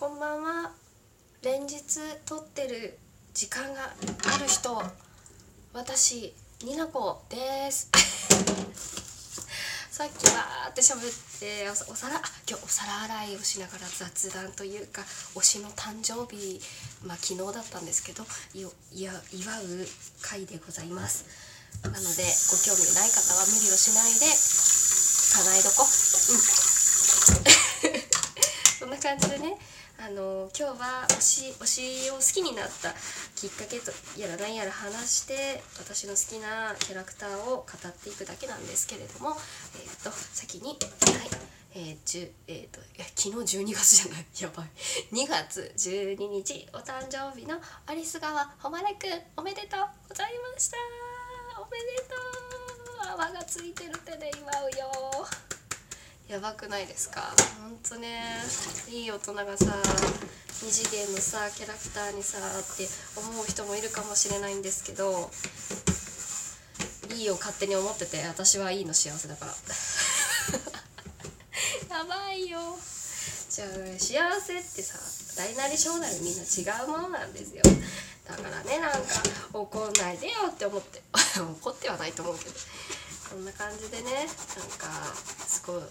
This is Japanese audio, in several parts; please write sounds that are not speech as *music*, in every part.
こんばんは。連日撮ってる時間がある人私になこです。*laughs* さっきわーって喋ってお皿今日お皿洗いをしながら雑談というか推しの誕生日まあ昨日だったんですけど祝う回でございます。なのでご興味ない方は無理をしないで叶えどこ。うん。*laughs* そんな感じでねあの今日は推し推しを好きになったきっかけとやら何やら話して私の好きなキャラクターを語っていくだけなんですけれども、えー、と先にはいえー10えー、といや昨日12月じゃない。*laughs* やばい。2月12日お誕生日のアリス川誉れくんおめでとう。ございました。おめでとう。泡がついてる手で祝うよ。やばくないですか？ほんとねいい大人がさ二次元のさキャラクターにさって思う人もいるかもしれないんですけどいいを勝手に思ってて私はいいの幸せだから。*laughs* やばいよ。じゃあ幸せってさ大なり小なりみんな違うものなんですよ。だからねなんか怒んないでよって思って。*laughs* 怒ってはないと思うけど。こんな感じでねなんかすごい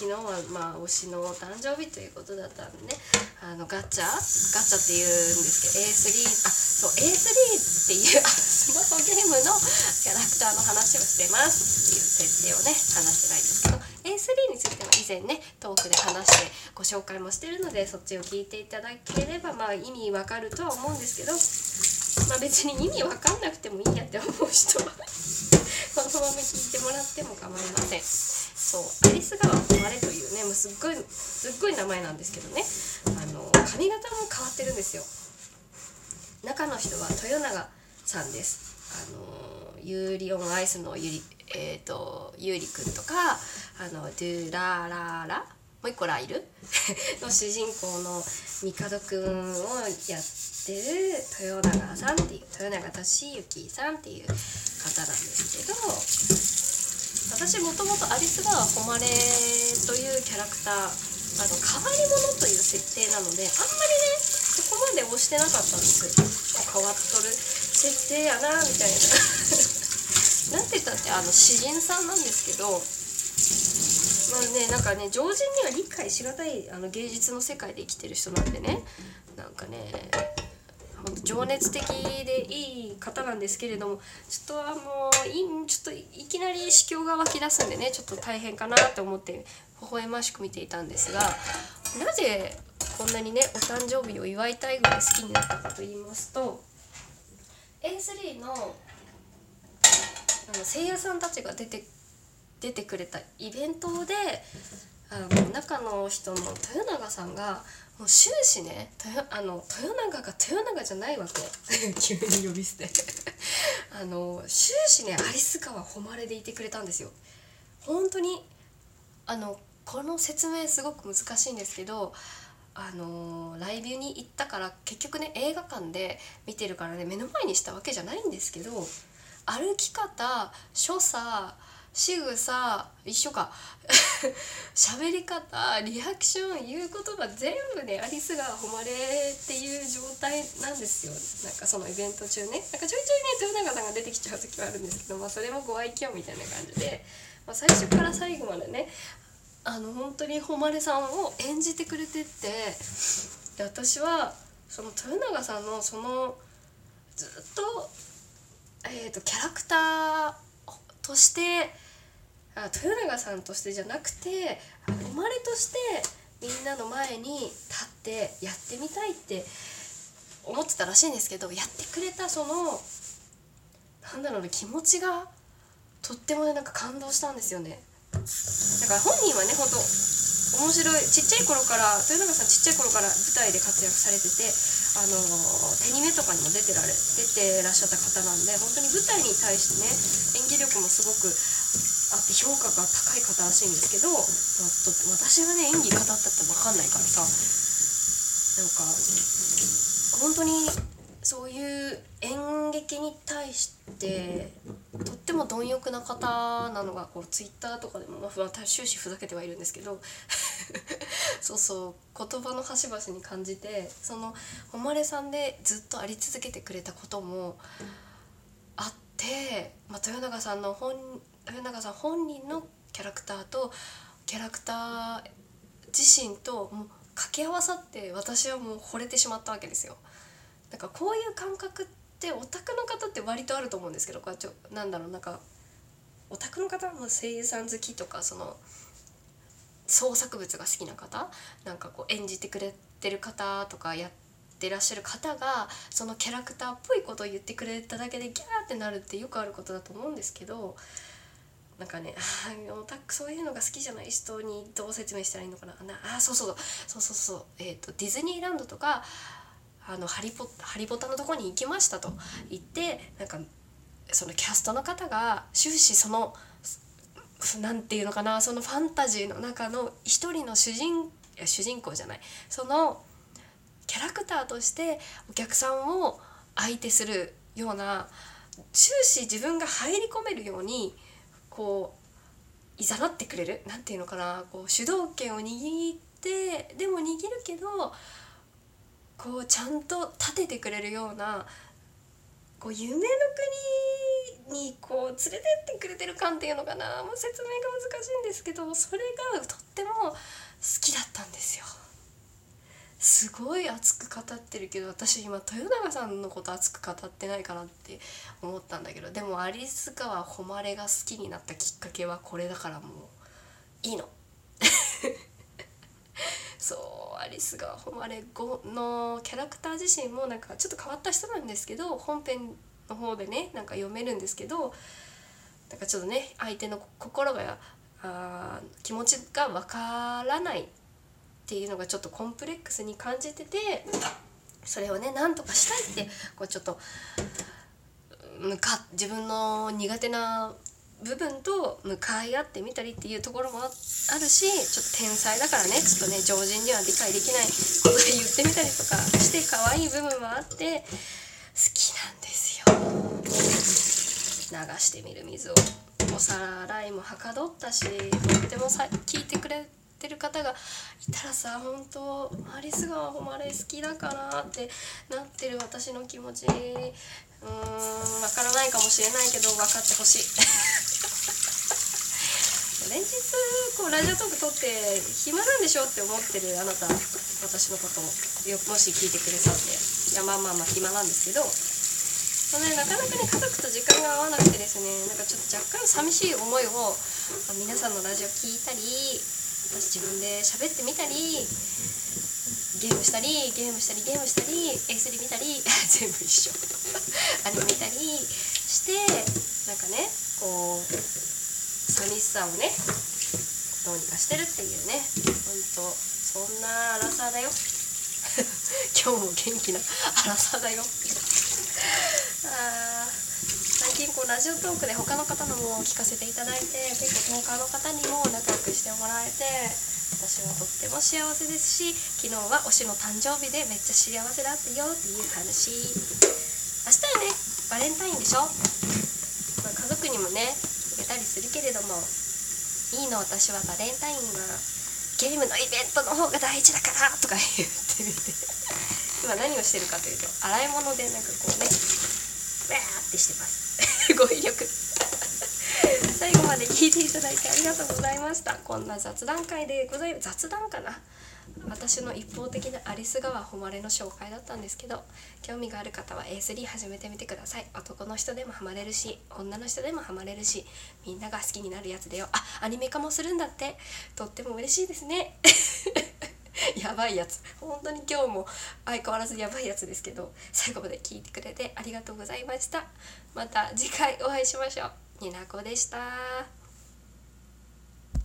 昨日はまあ推しの誕生日ということだったんでね。あのガチャ？ガチャっていうんですけど A3 あそう A3 っていうスマホゲームのキャラクターの話をしてますっていう設定をね話してないんですけど A3 については以前ねトークで話してご紹介もしてるのでそっちを聞いていただければまあ意味わかるとは思うんですけどまあ別に意味わかんなくてもいいやって思う人は *laughs* このまま聞いてもらっても構いません。そうアリス川誉れというねもうすっごいすっごい名前なんですけどね。あの髪型も変わってるんですよ。中の人は豊永さんです。あのユーリオンアイスのゆりえっ、ー、とゆうりくんとかあのドゥラララもう一個ライル？*laughs* の主人公の帝くんをやってる豊永さんっていう豊永俊之さんっていう方なんですけど私もともとアリス川誉れというキャラクターあの変わり者という設定なのであんまりねそこまで推してなかったんですよ変わっとる設定やなみたいな。なんて言ったってあの詩人さんなんですけどまあねなんかね常人には理解しがたいあの芸術の世界で生きてる人なんでね。なんかね情熱的でいい方なんですけれどもちょっとあのいちょっといきなり子宮が湧き出すんでねちょっと大変かなと思って微笑ましく見ていたんですがなぜこんなにねお誕生日を祝いたいぐらい好きになったかと言いますと A3 のあの声優さんたちが出て出てくれたイベントであの中の人の豊永さんがもう終始ねあの豊永が豊永じゃないわけ。*laughs* 急に呼び捨て。*laughs* あの終始ねアリス川誉れでいてくれたんですよ。本当にあのこの説明すごく難しいんですけどあのライブに行ったから結局ね映画館で見てるからね目の前にしたわけじゃないんですけど歩き方所作仕草一緒か。*laughs* 喋り方リアクション言う言葉全部ねアリスが誉れっていう状態なんですよ。なんかそのイベント中ね。なんかちょいちょいね豊永さんが出てきちゃう時はあるんですけど、まあ、それもご愛嬌みたいな感じで、まあ、最初から最後までねあの本当に誉れさんを演じてくれてってで私はその豊永さんのそのずっと,、えーとキャラクターとしてあ豊永さんとしてじゃなくて生まれとしてみんなの前に立ってやってみたいって思ってたらしいんですけどやってくれたそのなんだろうね気持ちがとってもねなんか感動したんですよね。だから本人はね本当面白い。ちっちゃい頃から豊永さんちっちゃい頃から舞台で活躍されててあの手に目とかにも出てられ出てらっしゃった方なんで本当に舞台に対してね演技力もすごくあって評価が高い方らしいんですけど、私がね演技語ったって分かんないからさなんか本当にそういう演劇に対してとっても貪欲な方なのがこうツイッターとかでも、まあ、終始ふざけてはいるんですけど *laughs* そうそう言葉の端々に感じてその誉さんでずっとあり続けてくれたこともあって、まあ、豊永さんの本豊永さん本人のキャラクターとキャラクター自身ともう掛け合わさって私はもう惚れてしまったわけですよ。なんかこういう感覚ってオタクの方って割とあると思うんですけどこれちょなんだろうなんかオタクの方も声優さん好きとかその創作物が好きな方？なんかこう演じてくれてる方とかやってらっしゃる方がそのキャラクターっぽいことを言ってくれただけでギャーってなるってよくあることだと思うんですけどなんかねオタクそういうのが好きじゃない人にどう説明したらいいのかな？あそうそうそう。そうそうそう。えっ、ー、とディズニーランドとかあのハリポハリポタのとこに行きましたと言ってなんかそのキャストの方が終始その何て言うのかなそのファンタジーの中の一人の主人いや主人公じゃないそのキャラクターとしてお客さんを相手するような終始自分が入り込めるようにこういざなってくれる何て言うのかなこう主導権を握ってでも握るけどこうちゃんと立ててくれるようなこう夢の国にこう連れてってくれてる感っていうのかなもう説明が難しいんですけどそれがとっても好きだったんですよ。すごい熱く語ってるけど私今豊永さんのこと熱く語ってないかなって思ったんだけどでも有栖川誉が好きになったきっかけはこれだからもういいの。そうアリスが誉れ5のキャラクター自身もなんかちょっと変わった人なんですけど本編の方でねなんか読めるんですけどなんかちょっとね相手の心があ気持ちがわからないっていうのがちょっとコンプレックスに感じててそれをねなんとかしたいってこうちょっと向か自分の苦手な部分と向かい合ってみたりっていうところもあるしちょっと天才だからねちょっとね常人には理解できないことで言ってみたりとかして可愛い部分もあって好きなんですよ。流してみる水を。おさらいもはかどったしとってもさ聞いてくれてる方がいたらさ本当アリス川誉れ好きだからってなってる私の気持ち。うーんわからないかもしれないけど分かってほしい。連日こうラジオトーク撮って暇なんでしょって思ってるあなた私のことをよもし聞いてくれそうでいやまあまあまあ暇なんですけどその、ね、なかなかね家族と時間が合わなくてですねなんかちょっと若干寂しい思いを皆さんのラジオ聞いたり私自分で喋ってみたりゲームしたりゲームしたりゲームしたり A3 見たり *laughs* 全部一緒。*laughs* アニメ見たりしてなんかねこう寂しさをねどうにかしてるっていうねほんとそんなアラサーだよ。*laughs* 今日も元気なアラサーだよ。あ最近こうラジオトークで他の方のも聞かせていただいて結構他の方にも仲良くしてもらえて私はとっても幸せですし昨日は推しの誕生日でめっちゃ幸せだったよっていう話。明日はねバレンタインでしょ、まあ、家族にもねたりするけれどもいいの私はバレンタインはゲームのイベントの方が大事だからとか言ってみて。*laughs* 今何をしてるかというと洗い物でなんかこうねわーってしてます。*laughs* 語彙力。*laughs* 最後まで聞いていただいてありがとうございました。こんな雑談会でございます。雑談かな？私の一方的なアリス川誉れの紹介だったんですけど興味がある方は A3 始めてみてください。男の人でもハマれるし女の人でもハマれるしみんなが好きになるやつだよ。あアニメ化もするんだって。とっても嬉しいですね。*laughs* やばいやつ。本当に今日も相変わらずやばいやつですけど最後まで聞いてくれてありがとうございました。また次回お会いしましょう。になこでした。